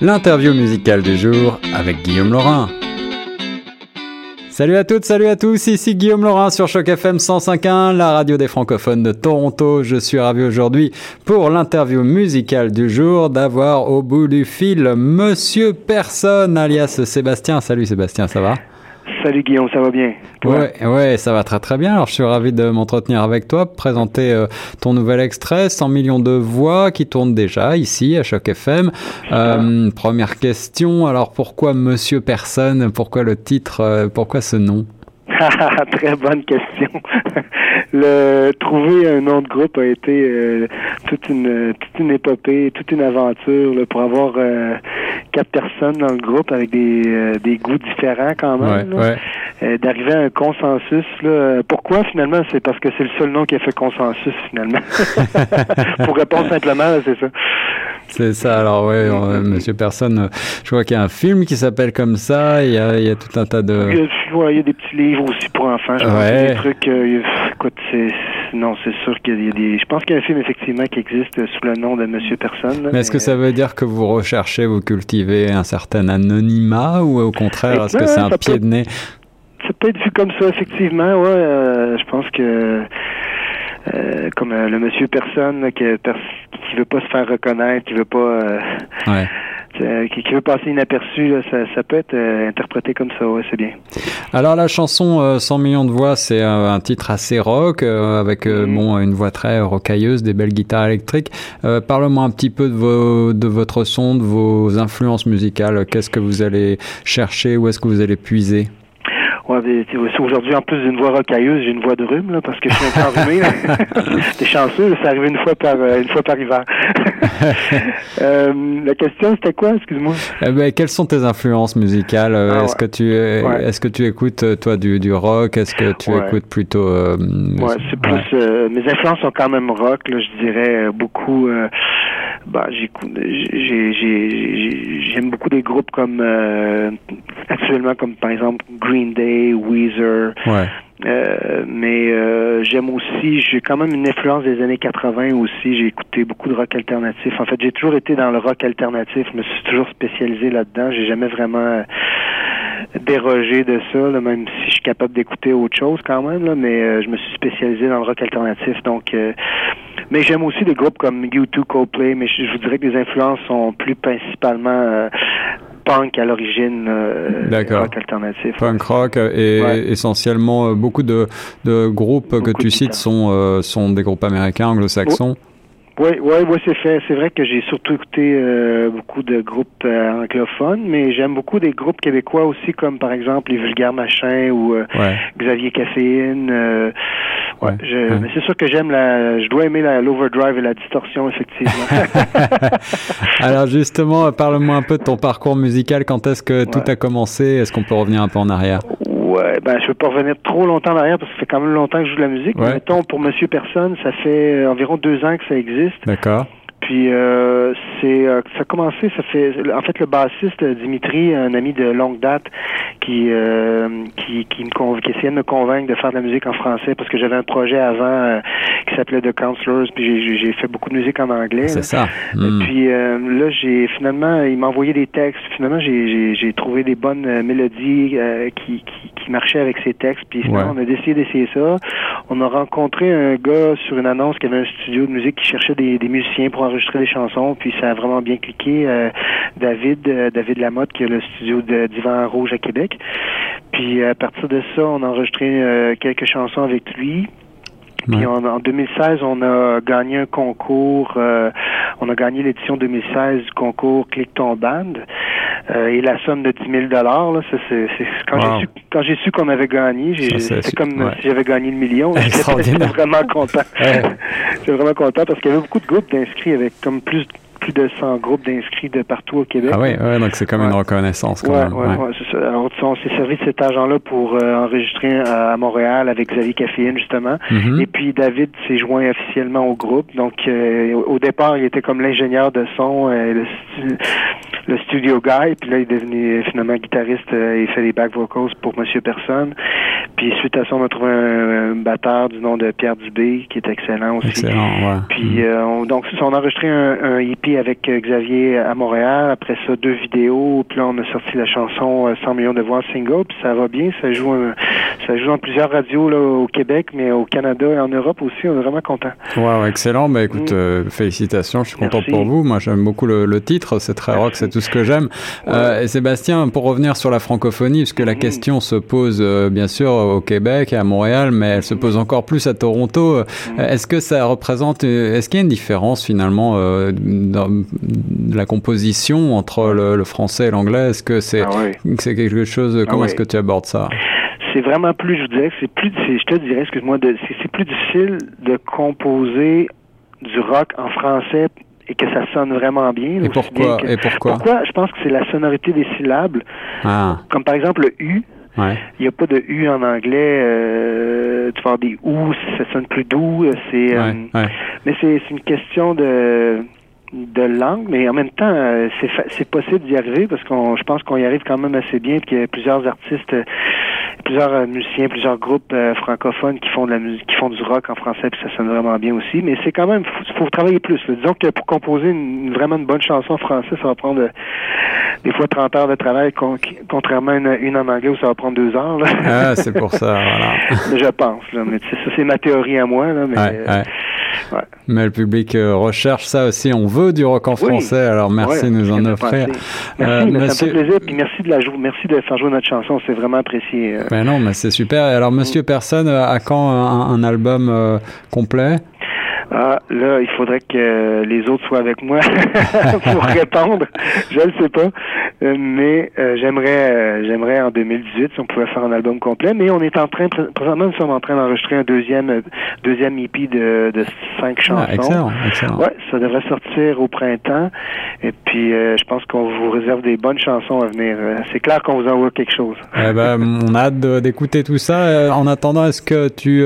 L'interview musicale du jour avec Guillaume Laurin. Salut à toutes, salut à tous, ici Guillaume Laurin sur Choc FM 105.1, la radio des francophones de Toronto. Je suis ravi aujourd'hui pour l'interview musicale du jour d'avoir au bout du fil Monsieur Personne alias Sébastien. Salut Sébastien, ça va? Salut Guillaume, ça va bien? Ouais, ouais, ça va très très bien. Alors je suis ravi de m'entretenir avec toi, présenter euh, ton nouvel extrait, 100 millions de voix qui tourne déjà ici à Choc FM. Euh, première question, alors pourquoi Monsieur Personne? Pourquoi le titre euh, Pourquoi ce nom? Très bonne question. le trouver un nom de groupe a été euh, toute une toute une épopée, toute une aventure là, pour avoir euh, quatre personnes dans le groupe avec des, euh, des goûts différents quand même. D'arriver à un consensus. Là. Pourquoi finalement? C'est parce que c'est le seul nom qui a fait consensus finalement. pour répondre simplement, c'est ça. C'est ça, alors ouais, Monsieur Personne, je vois qu'il y a un film qui s'appelle comme ça, il y a, il y a tout un tas de... Il y a, il y a des petits livres aussi pour enfants, je ouais. des trucs, euh, écoute, c'est, non, c'est sûr qu'il y a des... Je pense qu'il y a un film effectivement qui existe sous le nom de Monsieur Personne. mais, est-ce que ça veut dire que vous recherchez, vous cultivez un certain anonymat ou au contraire, est-ce que c'est un pied de nez? Ça peut être vu comme ça, effectivement, ouais, euh, je pense que... Euh, comme euh, le monsieur personne qui, qui veut pas se faire reconnaître, qui veut pas euh, ouais. qui, qui, veut passer inaperçu, ça, ça, peut être interprété comme ça, ouais, c'est bien. Alors la chanson 100 millions de voix, c'est un titre assez rock avec mm. bon une voix très rocailleuse, des belles guitares électriques. Parle-moi un petit peu de, vos, de votre son, de vos influences musicales. Qu'est-ce que vous allez chercher, où est-ce que vous allez puiser? Aujourd'hui, en plus d'une voix rocailleuse, j'ai une voix de rhume, là, parce que je suis un peu enrhumé. T'es chanceux, ça arrive une fois par, euh, une fois par hiver. euh, la question, c'était quoi, excuse-moi? Eh ben, quelles sont tes influences musicales? Ah, est-ce que tu, est-ce que tu écoutes, euh, toi, du, du rock? Est-ce que tu écoutes plutôt, euh, Ouais, c'est plus, euh, mes influences sont quand même rock, là, je dirais, beaucoup, bah, j'aime beaucoup des groupes comme euh, actuellement comme par exemple Green Day, Weezer. Ouais. Euh, mais euh, j'aime aussi, j'ai quand même une influence des années 80 aussi. J'ai écouté beaucoup de rock alternatif. En fait, j'ai toujours été dans le rock alternatif. Je me suis toujours spécialisé là-dedans. J'ai jamais vraiment dérogé de ça, là, même si je suis capable d'écouter autre chose quand même. Là, mais je me suis spécialisé dans le rock alternatif. Donc, mais j'aime aussi des groupes comme U2, Coldplay, mais je, vous dirais que les influences sont plus principalement euh, punk à l'origine, euh, rock alternatif. Punk rock et essentiellement euh, beaucoup de, de groupes que tu cites sont, sont des groupes américains, anglo-saxons. Oui, oui, oui, c'est fait. C'est vrai que j'ai surtout écouté euh, beaucoup de groupes euh, anglophones, mais j'aime beaucoup des groupes québécois aussi, comme par exemple les Vulgaires Machins ou euh, Xavier Caféine. Ouais, je, Mais c'est sûr que j'aime la. Je dois aimer l'overdrive et la distorsion, effectivement. Alors justement, parle-moi un peu de ton parcours musical. Quand est-ce que tout a commencé? Est-ce qu'on peut revenir un peu en arrière? Ouais, ben je veux pas revenir trop longtemps en arrière parce que ça fait quand même longtemps que je joue de la musique. mettons pour Monsieur Personne, ça fait environ deux ans que ça existe. D'accord. Puis euh, c'est euh, ça a commencé, ça fait en fait le bassiste Dimitri, un ami de longue date, qui euh, qui qui, me qui essayait de me convaincre de faire de la musique en français parce que j'avais un projet avant euh, qui s'appelait The Counselors, puis j'ai fait beaucoup de musique en anglais. C'est ça. Et hmm. puis là j'ai finalement il m'a envoyé des textes. Finalement j'ai trouvé des bonnes mélodies qui, qui qui marchaient avec ces textes. Puis finalement on a décidé d'essayer ça. On a rencontré un gars sur une annonce qui avait un studio de musique qui cherchait des, des musiciens pour enregistrer des chansons, puis ça a vraiment bien cliqué. Euh, David, euh, David Lamotte, qui a le studio de Divan Rouge à Québec. Puis à partir de ça, on a enregistré euh, quelques chansons avec lui. Puis en 2016, on a gagné un concours, on a gagné l'édition 2016 du concours Click ton band. et la somme de 10 000 dollars, là, c'est, quand j'ai su quand j'ai su qu'on avait gagné, c'était comme si j'avais gagné le million. J'étais vraiment content. J'étais vraiment content parce qu'il y avait beaucoup de groupes d'inscrits avec comme plus plus de 100 groupes d'inscrits de partout au Québec. Ah oui, ouais, donc c'est comme une reconnaissance quand même. Ouais, ouais. c'est ça. Alors, on s'est servi de cet argent-là pour euh, enregistrer à, Montréal avec Xavier Caféine, justement. Mm-hmm. Et puis, David s'est joint officiellement au groupe. Donc, euh, au départ, il était comme l'ingénieur de son. Euh, le studio guy, puis là, il est devenu finalement guitariste et fait des back vocals pour Monsieur Personne. Puis suite à ça, on a trouvé un, batteur du nom de Pierre Dubé, qui est excellent aussi. Excellent, ouais. Puis on, donc, on a enregistré un, un EP avec Xavier à Montréal. Après ça, deux vidéos. Puis là, on a sorti la chanson 100 millions de voix single. Puis ça va bien. Ça joue, ça joue dans plusieurs radios là, au Québec, mais au Canada et en Europe aussi. On est vraiment contents. Wow, excellent. Ben, écoute, mm. euh, félicitations. Je suis content pour vous. Moi, j'aime beaucoup le, titre. C'est très rock. C'est tout ce que j'aime. Euh, Sébastien, pour revenir sur la francophonie, puisque la mm. question se pose euh, bien sûr au Québec et à Montréal, mais elle se pose encore plus à Toronto. Mm. Est-ce que ça représente, est-ce qu'il y a une différence finalement dans la composition entre le, français et l'anglais? Est-ce que c'est ah c'est quelque chose ah Comment est-ce que tu abordes ça? C'est vraiment plus, je dirais, c'est plus, je te dirais, excuse-moi, c'est plus difficile de composer du rock en français et que ça sonne vraiment bien. Et pourquoi? et pourquoi? Pourquoi? Je pense que c'est la sonorité des syllabes. Ah. Comme par exemple le U. Il n'y a pas de U en anglais. Euh, tu vas avoir des OU, ça sonne plus doux. C'est, euh, mais c'est une question de de langue, mais en même temps, euh, c'est, c'est possible d'y arriver parce qu'on, je pense qu'on y arrive quand même assez bien, puis qu'il y a plusieurs artistes, euh, plusieurs euh, musiciens, plusieurs groupes francophones qui font de la musique, qui font du rock en français, puis ça sonne vraiment bien aussi. Mais c'est quand même, faut, faut travailler plus. Disons que pour composer une, vraiment une bonne chanson en français, ça va prendre des fois 30 heures de travail, contrairement à une, en anglais où ça va prendre deux heures. Là. Ah, c'est pour ça, voilà. je pense. Là, mais ça, c'est ma théorie à moi. Là, mais, mais le public recherche ça aussi. On veut du rock en français. Alors merci de nous en offrir. Merci, euh, ça me fait plaisir. Puis merci de la merci de faire jouer notre chanson. C'est vraiment apprécié. Euh. Ben non, mais c'est super. Alors Monsieur Personne, à quand un, album euh, complet? Ah, là, il faudrait que les autres soient avec moi pour répondre. Je ne sais pas. Euh, mais euh, j'aimerais euh, j'aimerais en 2018 si on pouvait faire un album complet. Mais on est en train, présentement, nous sommes en train d'enregistrer un deuxième deuxième EP de, de cinq ah, chansons. excellent, excellent. Ouais, ça devrait sortir au printemps. Et puis, je pense qu'on vous réserve des bonnes chansons à venir. C'est clair qu'on vous envoie quelque chose. Eh ben, on a hâte d'écouter tout ça. En attendant, est-ce que tu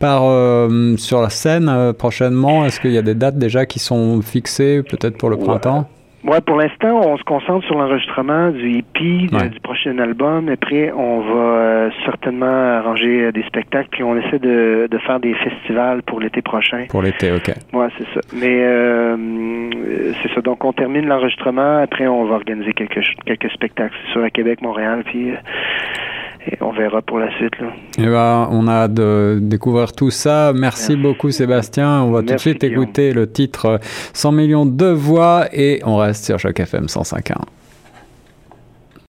pars sur la scène prochaine est-ce qu'il y a des dates déjà qui sont fixées, peut-être pour le printemps? Ouais, pour l'instant, on se concentre sur l'enregistrement du EP, du prochain album. Après, on va euh, certainement arranger euh, des spectacles, puis on essaie de, faire des festivals pour l'été prochain. Pour l'été, ok. Ouais, c'est ça. Mais euh, c'est ça. Donc, on termine l'enregistrement. Après, on va organiser quelques quelques spectacles sur à Québec, Montréal, puis on verra pour la suite. Là. Eh ben, on a de découvrir tout ça. Merci, beaucoup Sébastien. On va tout de suite écouter le titre 100 millions de voix et on reste sur Choc FM 105.1.